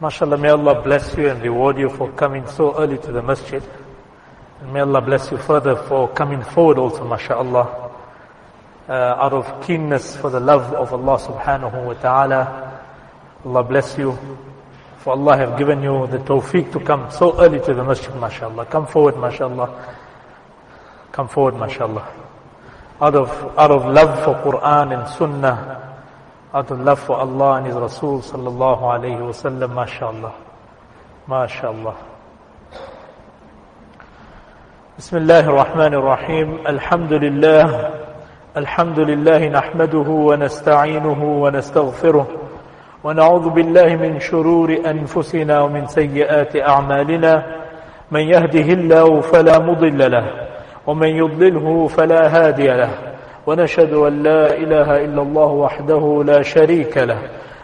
MashaAllah, may Allah bless you and reward you for coming so early to the masjid. And may Allah bless you further for coming forward also, MashaAllah. Uh, out of keenness for the love of Allah subhanahu wa ta'ala. Allah bless you. For Allah have given you the tawfiq to come so early to the masjid, MashaAllah. Come forward, MashaAllah. Come forward, MashaAllah. Out of, out of love for Quran and Sunnah, out of love for Allah and His Rasul sallallahu alayhi wa sallam, mashallah. MashaAllah. بسم الله الرحمن الرحيم الحمد لله الحمد لله نحمده ونستعينه ونستغفره ونعوذ بالله من شرور أنفسنا ومن سيئات أعمالنا من يهده الله فلا مضل له ومن يضلله فلا هادي له ونشهد أن لا إله إلا الله وحده لا شريك له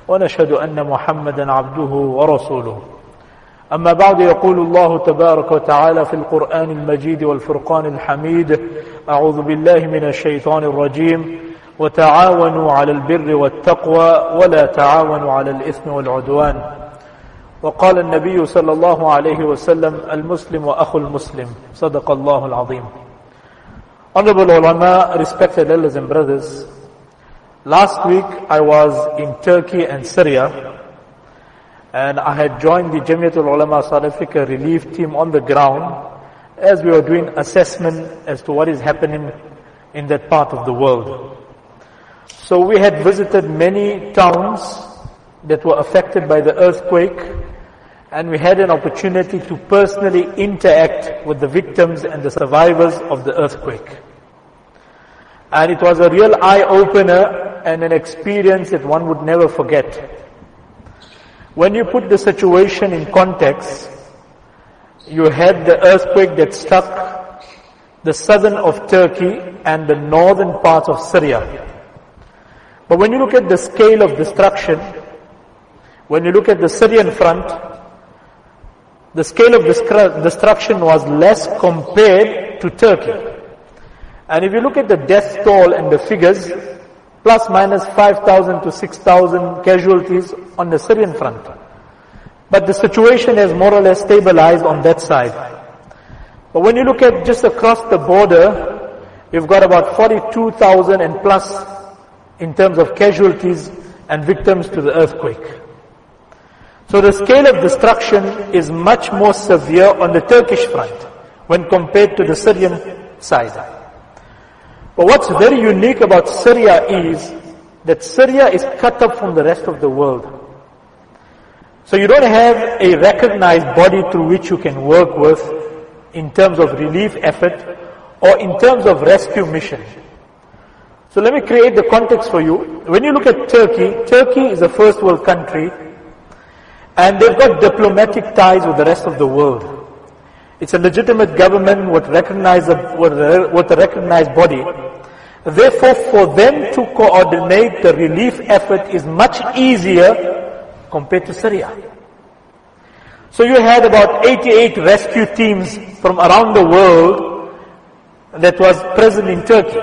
ونشهد أن محمدا عبده ورسوله. أما بعد يقول الله تبارك وتعالى في القرآن المجيد والفرقان الحميد أعوذ بالله من الشيطان الرجيم وتعاونوا على البر والتقوى ولا تعاونوا على الإثم والعدوان. وقال النبي صلى الله عليه وسلم المسلم وأخو المسلم. صدق الله العظيم. Honorable ulama, respected elders and brothers, last week I was in Turkey and Syria and I had joined the Jamiatul Ulama South Africa relief team on the ground as we were doing assessment as to what is happening in that part of the world. So we had visited many towns that were affected by the earthquake and we had an opportunity to personally interact with the victims and the survivors of the earthquake. And it was a real eye-opener and an experience that one would never forget. When you put the situation in context, you had the earthquake that struck the southern of Turkey and the northern parts of Syria. But when you look at the scale of destruction, when you look at the Syrian front, the scale of destruction was less compared to Turkey. And if you look at the death toll and the figures, plus minus 5,000 to 6,000 casualties on the Syrian front. But the situation has more or less stabilized on that side. But when you look at just across the border, you've got about 42,000 and plus in terms of casualties and victims to the earthquake. So the scale of destruction is much more severe on the Turkish front when compared to the Syrian side. But what's very unique about Syria is that Syria is cut off from the rest of the world. So you don't have a recognized body through which you can work with in terms of relief effort or in terms of rescue mission. So let me create the context for you. When you look at Turkey, Turkey is a first world country and they've got diplomatic ties with the rest of the world. It's a legitimate government with, recognized, with, a, recognized body. Therefore, for them to coordinate the relief effort is much easier compared to Syria. So you had about 88 rescue teams from around the world that was present in Turkey.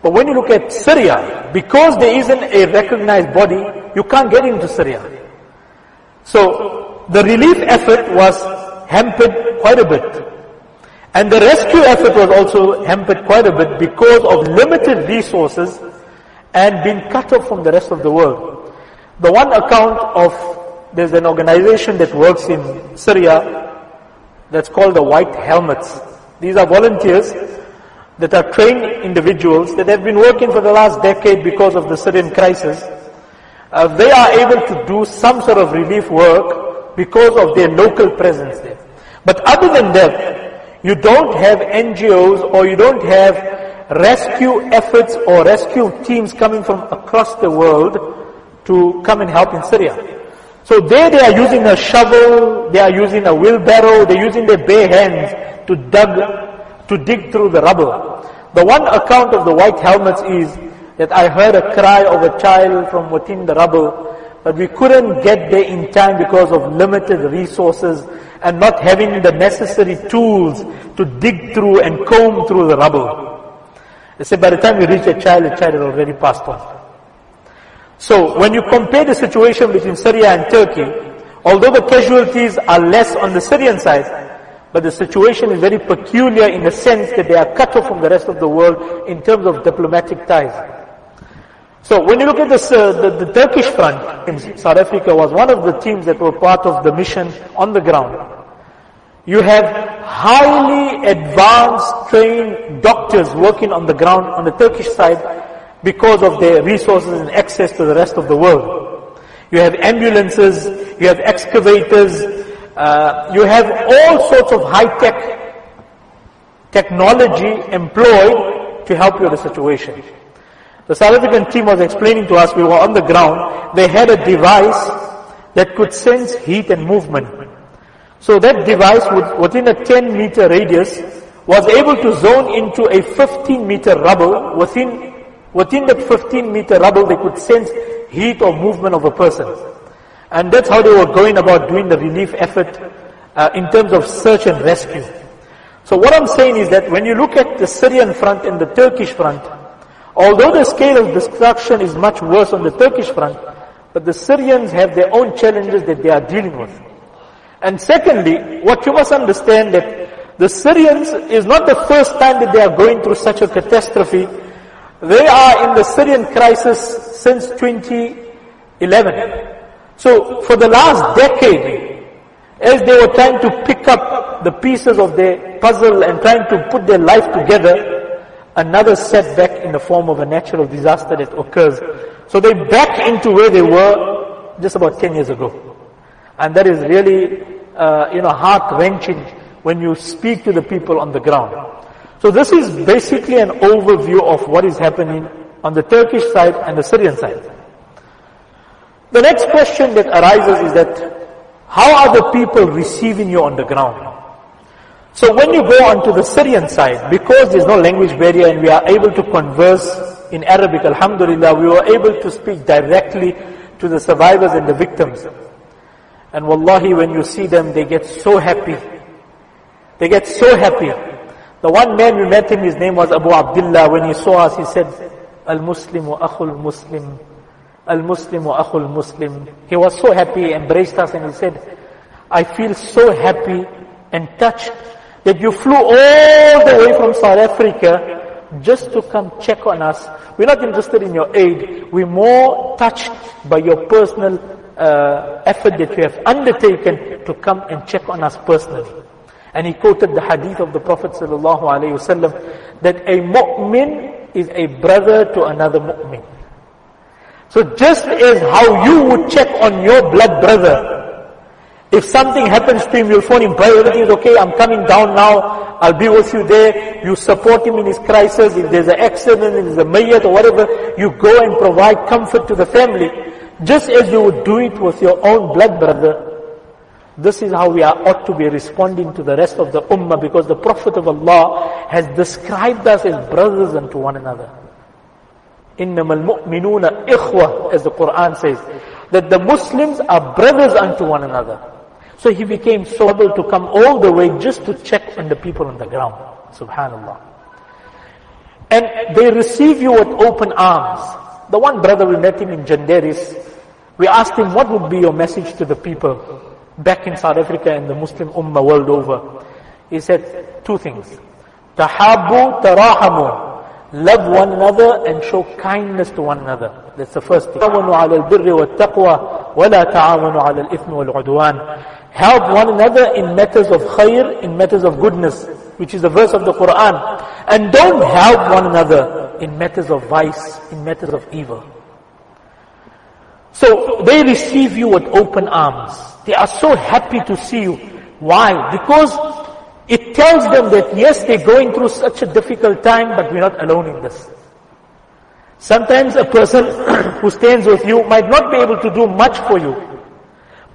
But when you look at Syria, because there isn't a recognized body, you can't get into Syria. So the relief effort was hampered quite a bit. And the rescue effort was also hampered quite a bit because of limited resources and being cut off from the rest of the world. The one account of, there's an organization that works in Syria that's called the White Helmets. These are volunteers that are trained individuals that have been working for the last decade because of the Syrian crisis. Uh, they are able to do some sort of relief work because of their local presence there. But other than that, you don't have NGOs or you don't have rescue efforts or rescue teams coming from across the world to come and help in Syria. So there they are using a shovel, they are using a wheelbarrow, they're using their bare hands to to dig through the rubble. The one account of the white helmets is that I heard a cry of a child from within the rubble but we couldn't get there in time because of limited resources and not having the necessary tools to dig through and comb through the rubble. They say by the time we reach a child, the child had already passed on. So when you compare the situation between Syria and Turkey, Although the casualties are less on the Syrian side, but the situation is very peculiar in the sense that they are cut off from the rest of the world in terms of diplomatic ties. So when you look at this, uh, the, the Turkish front in South Africa was one of the teams that were part of the mission on the ground. You have highly advanced trained doctors working on the ground on the Turkish side because of their resources and access to the rest of the world. You have ambulances, you have excavators, uh, you have all sorts of high-tech technology employed to help you with the situation. The South African team was explaining to us, we were on the ground, they had a device that could sense heat and movement. So that device would, within a 10 meter radius was able to zone into a 15 meter rubble. Within, within that 15 meter rubble they could sense heat or movement of a person. And that's how they were going about doing the relief effort uh, in terms of search and rescue. So what I'm saying is that when you look at the Syrian front and the Turkish front, although the scale of destruction is much worse on the Turkish front, but the Syrians have their own challenges that they are dealing with. And secondly, what you must understand that the Syrians is not the first time that they are going through such a catastrophe. They are in the Syrian crisis since 2011. So for the last decade, as they were trying to pick up the pieces of their puzzle and trying to put their life together, another setback in the form of a natural disaster that occurs. So they back into where they were just about 10 years ago. And that is really, uh, you know, heart-wrenching when you speak to the people on the ground. So this is basically an overview of what is happening on the Turkish side and the Syrian side. The next question that arises is that how are the people receiving you on the ground? So when you go onto the Syrian side, because there's no language barrier and we are able to converse in Arabic, Alhamdulillah, we were able to speak directly to the survivors and the victims. And wallahi, when you see them, they get so happy. They get so happy. The one man we met him, his name was Abu Abdullah. When he saw us, he said, Al-Muslim wa akhul Muslim. Al-Muslim wa akhul Muslim. He was so happy, embraced us and he said, I feel so happy and touched that you flew all the way from South Africa just to come check on us. We're not interested in your aid. We're more touched by your personal uh, effort that you have undertaken to come and check on us personally. And he quoted the hadith of the Prophet wasallam that a mu'min is a brother to another mu'min. So just as how you would check on your blood brother, if something happens to him, you'll phone him, brother, everything is okay, I'm coming down now, I'll be with you there. You support him in his crisis. If there's an accident, if there's a mayyat or whatever, you go and provide comfort to the family. Just as you would do it with your own blood brother, this is how we are ought to be responding to the rest of the ummah because the Prophet of Allah has described us as brothers unto one another. إِنَّمَا الْمُؤْمِنُونَ إِخْوَةً as the Quran says. That the Muslims are brothers unto one another. So he became so able to come all the way just to check on the people on the ground. Subhanallah. And they receive you with open arms. The one brother we met him in Janderis, we asked him what would be your message to the people back in South Africa and the Muslim Ummah world over. He said two things. Tahabu tarahamu. Love one another and show kindness to one another. That's the first thing. تعاونوا على البر والتقوى ولا تعاونوا على الإثم والعدوان. Help one another in matters of khair, in matters of goodness, which is the verse of the Quran. And don't help one another in matters of vice, in matters of evil. So they receive you with open arms. They are so happy to see you. Why? Because it tells them that yes, they're going through such a difficult time, but we're not alone in this. Sometimes a person who stands with you might not be able to do much for you.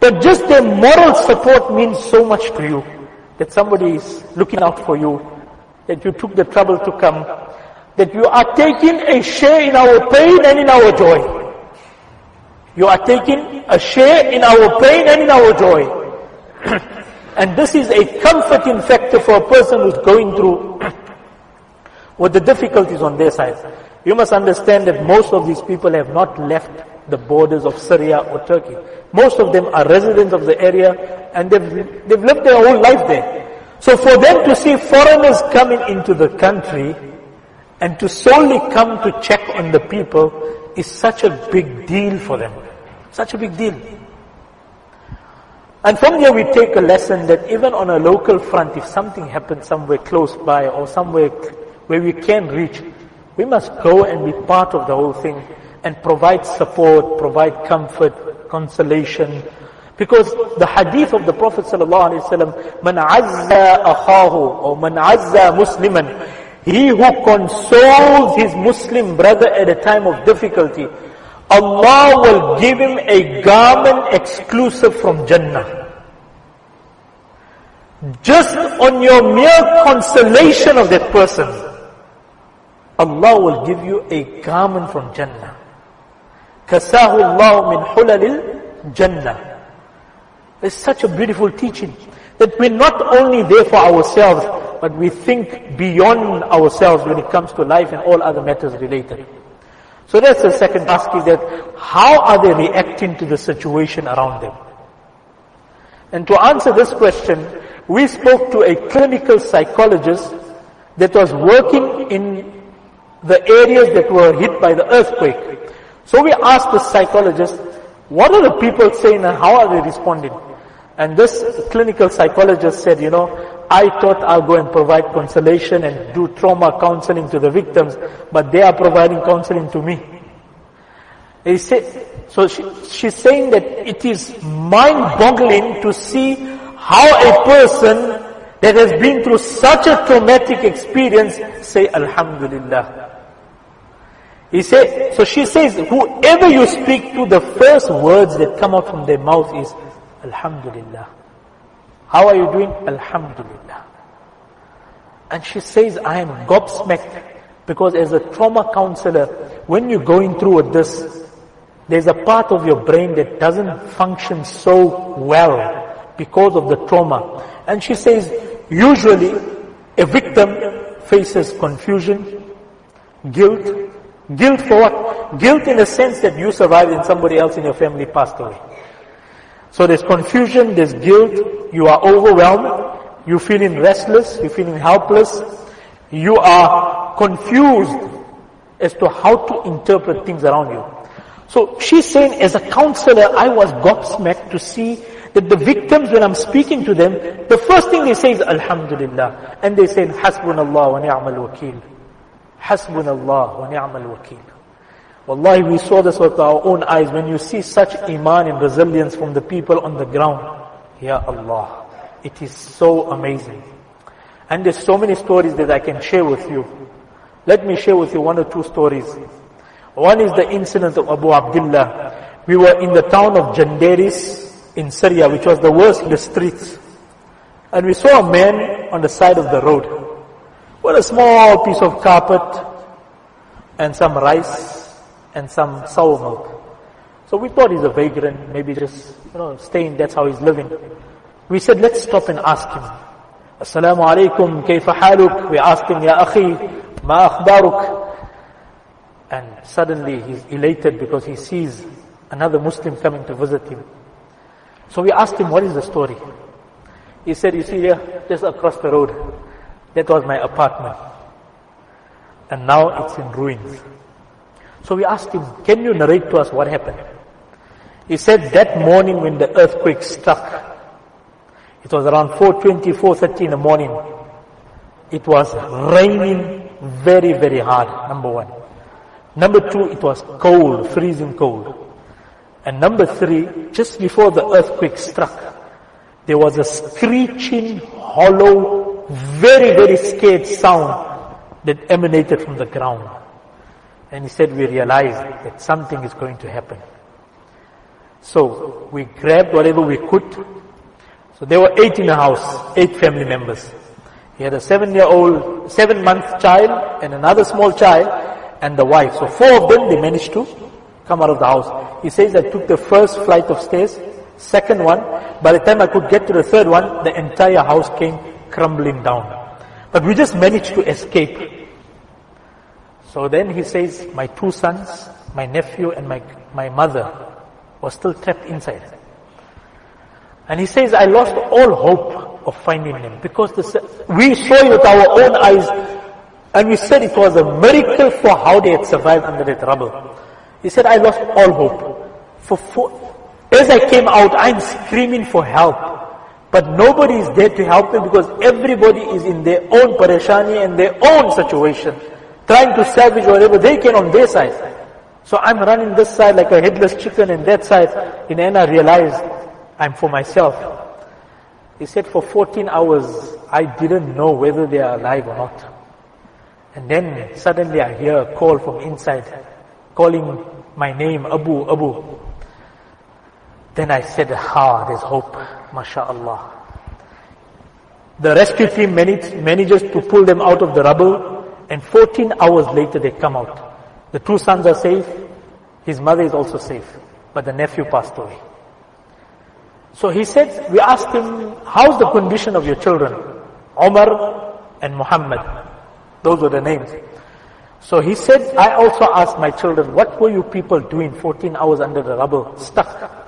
But just their moral support means so much to you. That somebody is looking out for you. That you took the trouble to come. That you are taking a share in our pain and in our joy. You are taking a share in our pain and in our joy. and this is a comforting factor for a person who's going through with the difficulties on their side. You must understand that most of these people have not left the borders of Syria or Turkey. Most of them are residents of the area and they've, they've lived their whole life there. So for them to see foreigners coming into the country and to solely come to check on the people is such a big deal for them. Such a big deal. And from here we take a lesson that even on a local front, if something happens somewhere close by or somewhere where we can reach, we must go and be part of the whole thing and provide support, provide comfort, consolation. Because the hadith of the Prophet ﷺ, Man azza akhahu or Man azza musliman, he who consoles his Muslim brother at a time of difficulty, Allah will give him a garment exclusive from Jannah. Just on your mere consolation of that person, Allah will give you a garment from Jannah. Kasahu Allah min hulalil Jannah. It's such a beautiful teaching that we're not only there for ourselves, but we think beyond ourselves when it comes to life and all other matters related. So that's the second task is that how are they reacting to the situation around them? And to answer this question, we spoke to a clinical psychologist that was working in the areas that were hit by the earthquake. So we asked the psychologist, what are the people saying and how are they responding? And this clinical psychologist said, you know, I thought I'll go and provide consolation and do trauma counseling to the victims, but they are providing counseling to me. He said, so she, she's saying that it is mind-boggling to see how a person that has been through such a traumatic experience say Alhamdulillah. He said, so she says, whoever you speak to, the first words that come out from their mouth is Alhamdulillah. How are you doing? Alhamdulillah. And she says, I am gobsmacked because as a trauma counselor, when you're going through this, there's a part of your brain that doesn't function so well because of the trauma. And she says, usually a victim faces confusion, guilt. Guilt for what? Guilt in the sense that you survived and somebody else in your family passed away. So there's confusion, there's guilt, you are overwhelmed, you're feeling restless, you're feeling helpless, you are confused as to how to interpret things around you. So she's saying as a counselor, I was gobsmacked to see that the victims, when I'm speaking to them, the first thing they say is Alhamdulillah. And they say, Hasbunallah wa ni'mal wakil. Hasbunallah wa ni'mal wakil. Wallahi, we saw this with our own eyes. When you see such iman and resilience from the people on the ground, Ya Allah, it is so amazing. And there's so many stories that I can share with you. Let me share with you one or two stories. One is the incident of Abu Abdullah. We were in the town of Janderis in Syria, which was the worst in the streets. And we saw a man on the side of the road with a small piece of carpet and some rice and some sour milk. So we thought he's a vagrant, maybe just, you know, staying, that's how he's living. We said, let's stop and ask him. Assalamu alaikum, kayfa haluk? We asked him, Ya akhi, ma akhbaruk? And suddenly he's elated because he sees another Muslim coming to visit him. So we asked him, what is the story? He said, you see here, just across the road, that was my apartment. And now it's in ruins. So we asked him, can you narrate to us what happened? He said that morning when the earthquake struck, it was around 4.20, 4.30 in the morning. It was raining very, very hard, number one. Number two, it was cold, freezing cold. And number three, just before the earthquake struck, there was a screeching, hollow, very, very scared sound that emanated from the ground. And he said, we realized that something is going to happen. So we grabbed whatever we could. So there were eight in the house, eight family members. He had a seven year old, seven month child and another small child and the wife. So four of them, they managed to come out of the house. He says I took the first flight of stairs, second one. By the time I could get to the third one, the entire house came crumbling down. But we just managed to escape. So then he says, my two sons, my nephew and my, my mother were still trapped inside. And he says, I lost all hope of finding him because the, we saw it with our own eyes and we said it was a miracle for how they had survived under that rubble. He said, I lost all hope. For as I came out, I'm screaming for help. But nobody is there to help me because everybody is in their own parashani and their own situation. Trying to salvage whatever they can on their side. So I'm running this side like a headless chicken and that side. In end I realized I'm for myself. He said for 14 hours I didn't know whether they are alive or not. And then suddenly I hear a call from inside calling my name Abu Abu. Then I said, ah, there's hope, mashallah. The rescue team manages to pull them out of the rubble and 14 hours later they come out. The two sons are safe, his mother is also safe, but the nephew passed away. So he said, we asked him, how's the condition of your children? Omar and Muhammad. Those were the names. So he said, I also asked my children, what were you people doing 14 hours under the rubble, stuck?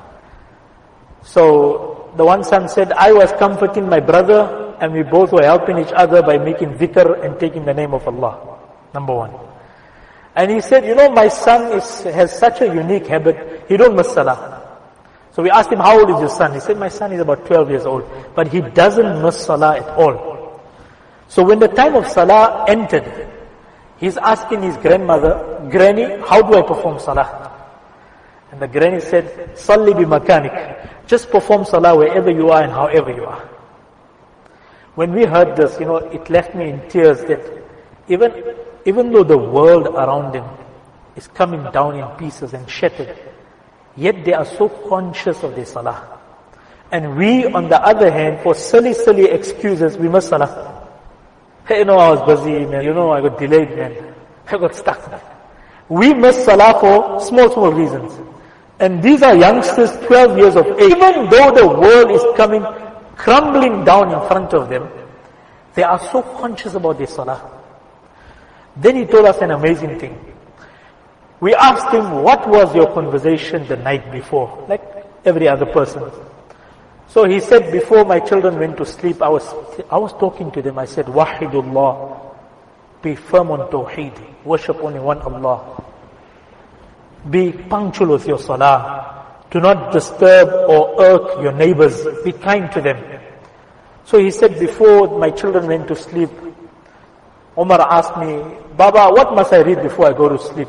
So the one son said, I was comforting my brother and we both were helping each other by making dhikr and taking the name of Allah. Number one. And he said, you know, my son is, has such a unique habit. He don't miss salah. So we asked him, how old is your son? He said, my son is about 12 years old. But he doesn't miss salah at all. So when the time of salah entered, he's asking his grandmother, Granny, how do I perform salah? And the granny said, Salli bi makanik. Just perform salah wherever you are and however you are. When we heard this, you know, it left me in tears that even, even though the world around them is coming down in pieces and shattered, Yet they are so conscious of their salah. And we, on the other hand, for silly, silly excuses, we must salah. Hey, you know, I was busy, man. You know, I got delayed, man. I got stuck. We miss salah for small, small reasons. And these are youngsters, 12 years of age. Even though the world is coming, crumbling down in front of them, they are so conscious about their salah. Then he told us an amazing thing. We asked him, what was your conversation the night before? Like every other person. So he said, before my children went to sleep, I was, I was talking to them. I said, Wahidullah. Be firm on Tawheed. Worship only one Allah. Be punctual with your salah. Do not disturb or irk your neighbors. Be kind to them. So he said, before my children went to sleep, Omar asked me, Baba, what must I read before I go to sleep?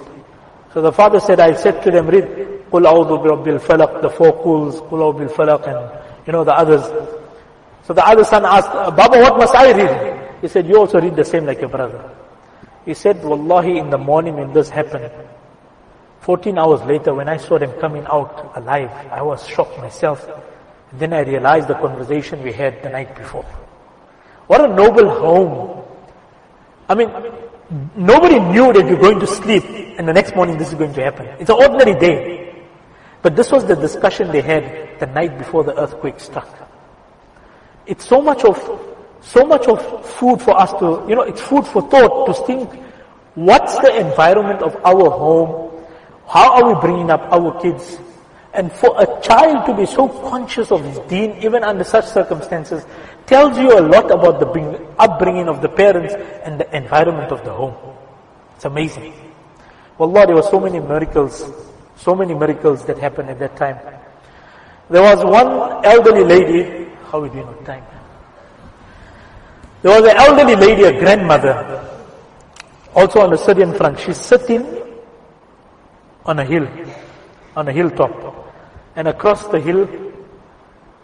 So the father said, I said to them, read Qul A'udhu Falaq, the four Quls, Qul A'udhu Falaq, and you know the others. So the other son asked, Baba, what must I read? He said, you also read the same like your brother. He said, Wallahi, in the morning when this happened, 14 hours later when I saw them coming out alive, I was shocked myself. And then I realized the conversation we had the night before. What a noble home. I mean, Nobody knew that you're going to sleep and the next morning this is going to happen. It's an ordinary day. But this was the discussion they had the night before the earthquake struck. It's so much of, so much of food for us to, you know, it's food for thought to think, what's the environment of our home? How are we bringing up our kids? And for a child to be so conscious of his deen, even under such circumstances, tells you a lot about the upbringing of the parents and the environment of the home. It's amazing. Wallah, there were so many miracles, so many miracles that happened at that time. There was one elderly lady, how are we doing on time? There was an elderly lady, a grandmother, also on the Syrian front. She's sitting on a hill, on a hilltop. And across the hill,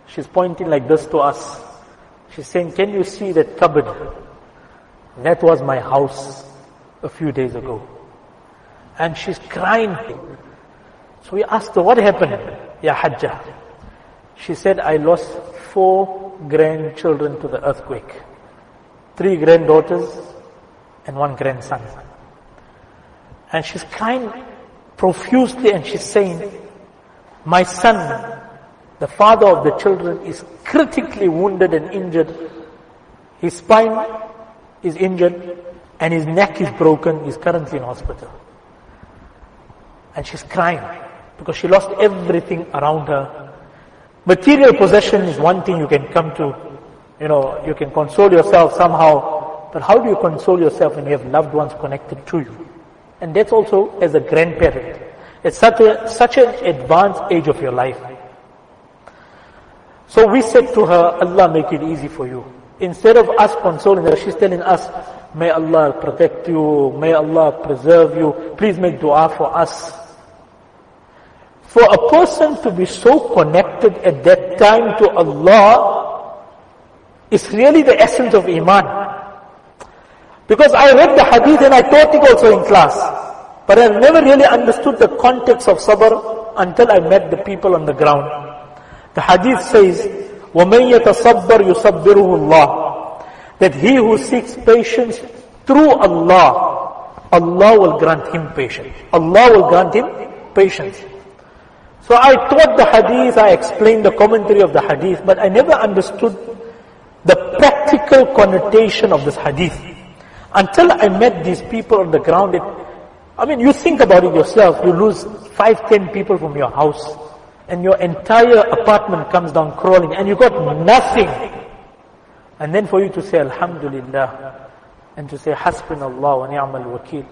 she's pointing like this to us. She's saying, can you see that cupboard? That was my house a few days ago. And she's crying. So we asked her, what happened? Ya. She said, I lost four grandchildren to the earthquake. Three granddaughters and one grandson. And she's crying profusely and she's saying, my son the father of the children is critically wounded and injured. His spine is injured and his neck is broken. He's currently in hospital. And she's crying because she lost everything around her. Material possession is one thing you can come to. You know, you can console yourself somehow. But how do you console yourself when you have loved ones connected to you? And that's also as a grandparent. It's such a, such an advanced age of your life. So we said to her, Allah make it easy for you. Instead of us consoling her, she's telling us, may Allah protect you, may Allah preserve you, please make dua for us. For a person to be so connected at that time to Allah is really the essence of Iman. Because I read the hadith and I taught it also in class. But I never really understood the context of sabr until I met the people on the ground. The hadith says, وَمَنْ يَتَصَبَّرْ يُصَبِّرُهُ اللَّهِ That he who seeks patience through Allah, Allah will grant him patience. Allah will grant him patience. So I taught the hadith, I explained the commentary of the hadith, but I never understood the practical connotation of this hadith. Until I met these people on the ground, it, I mean, you think about it yourself, you lose five, ten people from your house, and your entire apartment comes down crawling, and you got nothing. And then for you to say Alhamdulillah, and to say Hasbunallah wa ni'mal wakil.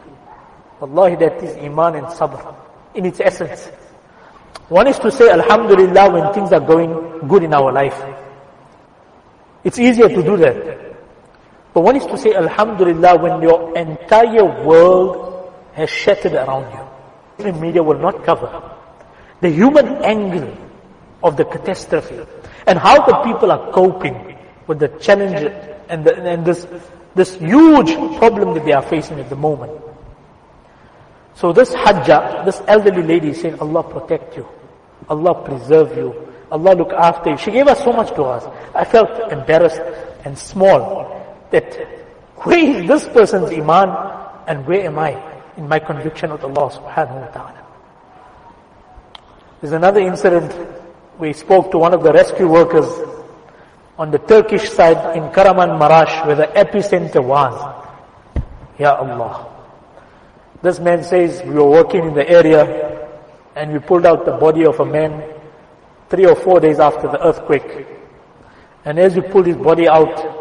Wallahi that is Iman and Sabr in its essence. One is to say Alhamdulillah when things are going good in our life. It's easier to do that. But one is to say Alhamdulillah when your entire world has shattered around you. The media will not cover the human angle of the catastrophe and how the people are coping with the challenge and, the, and this, this huge problem that they are facing at the moment. So this hajjah, this elderly lady is saying, Allah protect you. Allah preserve you. Allah look after you. She gave us so much to us. I felt embarrassed and small that where is this person's iman and where am I in my conviction with Allah subhanahu wa ta'ala. There's another incident. We spoke to one of the rescue workers on the Turkish side in Kahramanmaraş where the epicenter was. Ya Allah. This man says we were working in the area and we pulled out the body of a man three or four days after the earthquake. And as we pulled his body out,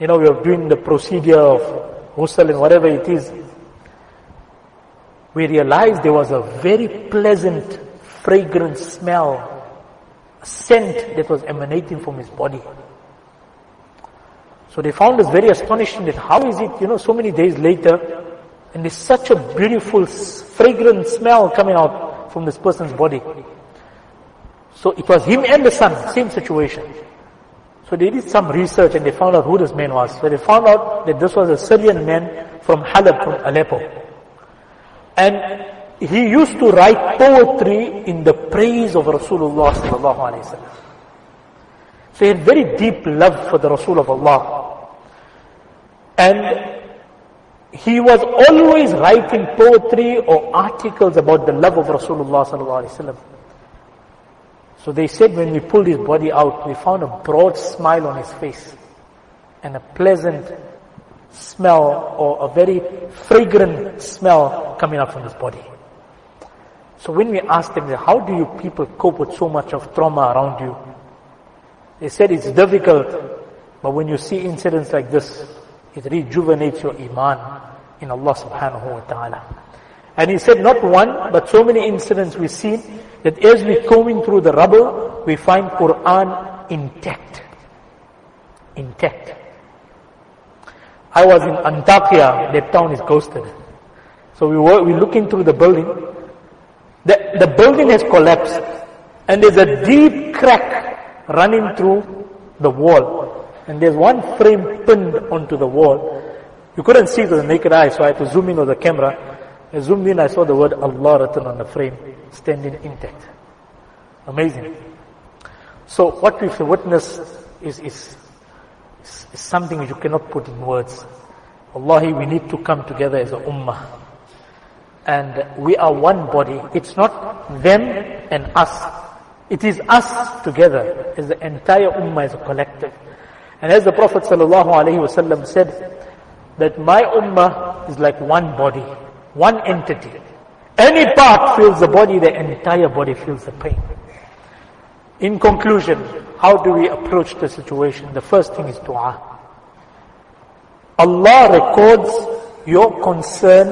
you know, we were doing the procedure of ghusl and whatever it is. We realized there was a very pleasant, fragrant smell, a scent that was emanating from his body. So they found us very astonishing that how is it, you know, so many days later, and there's such a beautiful, fragrant smell coming out from this person's body. So it was him and the son, same situation. So they did some research and they found out who this man was. So they found out that this was a Syrian man from Halab, from Aleppo. And he used to write poetry in the praise of Rasulullah sallallahu alaihi wasallam. So he had very deep love for the Rasul of Allah. And he was always writing poetry or articles about the love of Rasulullah sallallahu alaihi wasallam. So they said when we pulled his body out, we found a broad smile on his face and a pleasant smell or a very fragrant smell coming out from his body. So when we asked them, how do you people cope with so much of trauma around you? They said it's difficult, but when you see incidents like this, it rejuvenates your iman in Allah subhanahu wa ta'ala. And he said not one, but so many incidents we see that as we're combing through the rubble, we find Quran intact. Intact. I was in Antakya, that town is ghosted. So we were, we looking through the building. The, the building has collapsed and there's a deep crack running through the wall. And there's one frame pinned onto the wall. You couldn't see it with the naked eye, so I had to zoom in with the camera. I zoomed in, I saw the word Allah written on the frame, standing intact. Amazing. So what we've witnessed is, is, is, something you cannot put in words. Wallahi, we need to come together as a ummah. And we are one body. It's not them and us. It is us together as the entire ummah as a collective. And as the Prophet ﷺ said, that my ummah is like one body, one entity. Any part feels the body, the entire body feels the pain. In conclusion, how do we approach the situation? The first thing is dua. Allah records your concern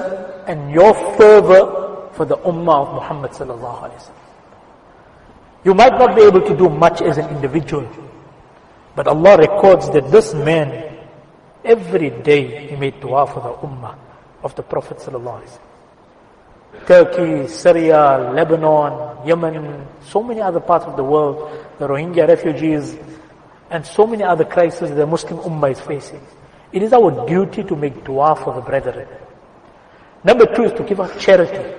and your fervor for the ummah of Muhammad sallallahu alaihi wasallam. You might not be able to do much as an individual, but Allah records that this man, every day he made dua for the ummah of the Prophet sallallahu alaihi wasallam. Turkey, Syria, Lebanon, Yemen, so many other parts of the world, the Rohingya refugees, and so many other crises the Muslim ummah is facing. It is our duty to make dua for the brethren. Number two is to give out charity.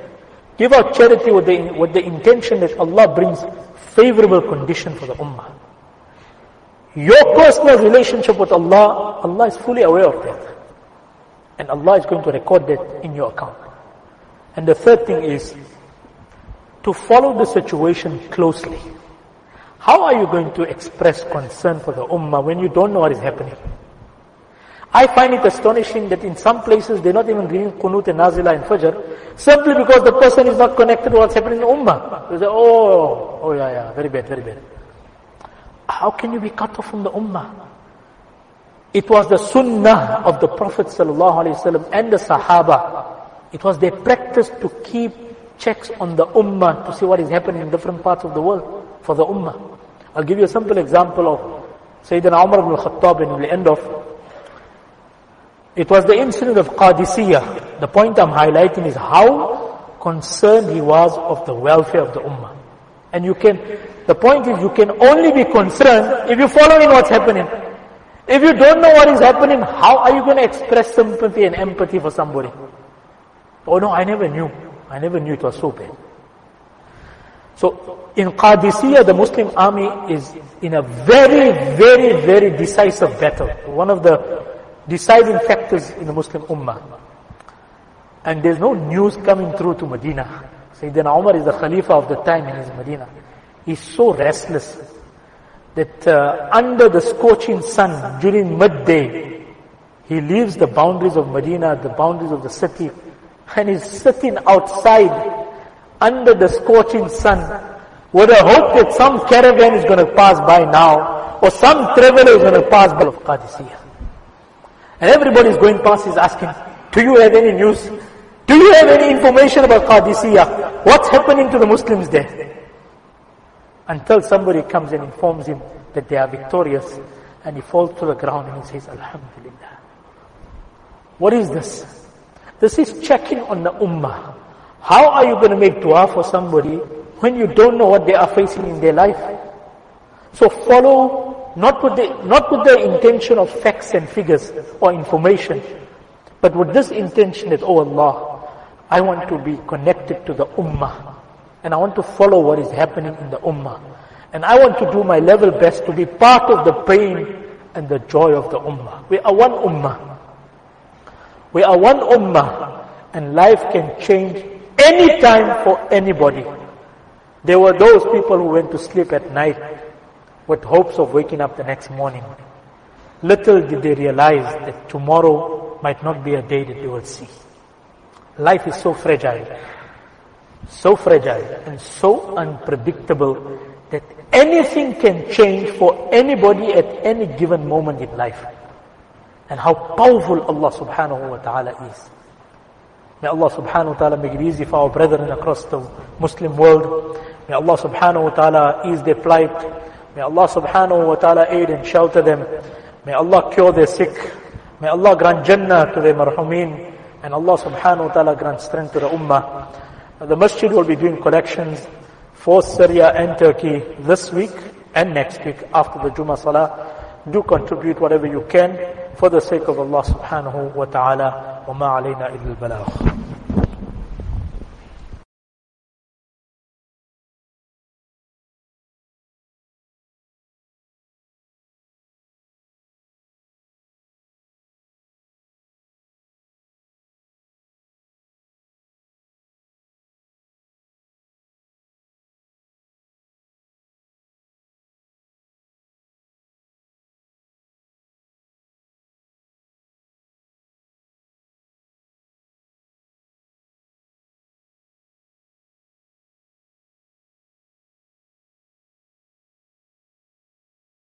Give out charity with the, with the intention that Allah brings favorable condition for the ummah. Your personal relationship with Allah, Allah is fully aware of that. And Allah is going to record that in your account. And the third thing is to follow the situation closely. How are you going to express concern for the ummah when you don't know what is happening? I find it astonishing that in some places they're not even reading Qunut and Nazila and Fajr simply because the person is not connected to what's happening in the Ummah. They say, oh, oh yeah, yeah, very bad, very bad. How can you be cut off from the Ummah? It was the Sunnah of the Prophet ﷺ and the Sahaba. It was their practice to keep checks on the Ummah to see what is happening in different parts of the world for the Ummah. I'll give you a simple example of Sayyidina Umar ibn al-Khattab in the end of it was the incident of Qadisiyah. The point I'm highlighting is how concerned he was of the welfare of the Ummah. And you can, the point is you can only be concerned if you follow in what's happening. If you don't know what is happening, how are you going to express sympathy and empathy for somebody? Oh no, I never knew. I never knew it was so bad. So in Qadisiyah, the Muslim army is in a very, very, very decisive battle. One of the deciding factors in the Muslim Ummah. And there's no news coming through to Medina. Sayyidina Umar is the Khalifa of the time in his Medina. He's so restless that uh, under the scorching sun during midday, he leaves the boundaries of Medina, the boundaries of the city, and he's sitting outside under the scorching sun with a hope that some caravan is going to pass by now, or some traveler is going to pass by of Qadisiyah. And everybody is going past is asking, do you have any news? Do you have any information about Qadisiyah? What's happening to the Muslims there? Until somebody comes and informs him that they are victorious and he falls to the ground and he says, Alhamdulillah. What is this? This is checking on the ummah. How are you going to make dua for somebody when you don't know what they are facing in their life? So follow not with, the, not with the intention of facts and figures or information, but with this intention that, oh Allah, I want to be connected to the Ummah. And I want to follow what is happening in the Ummah. And I want to do my level best to be part of the pain and the joy of the Ummah. We are one Ummah. We are one Ummah. And life can change anytime for anybody. There were those people who went to sleep at night with hopes of waking up the next morning. Little did they realize that tomorrow might not be a day that they will see. Life is so fragile, so fragile and so unpredictable that anything can change for anybody at any given moment in life. And how powerful Allah subhanahu wa ta'ala is. May Allah subhanahu wa ta'ala make it easy for our brethren across the Muslim world. May Allah subhanahu wa ta'ala ease their plight. May Allah subhanahu wa ta'ala aid and shelter them. May Allah cure their sick. May Allah grant Jannah to their marhumin. And Allah subhanahu wa ta'ala grant strength to the ummah. The masjid will be doing collections for Syria and Turkey this week and next week after the Jummah Salah. Do contribute whatever you can for the sake of Allah subhanahu wa ta'ala. وما علينا إلا البلاغ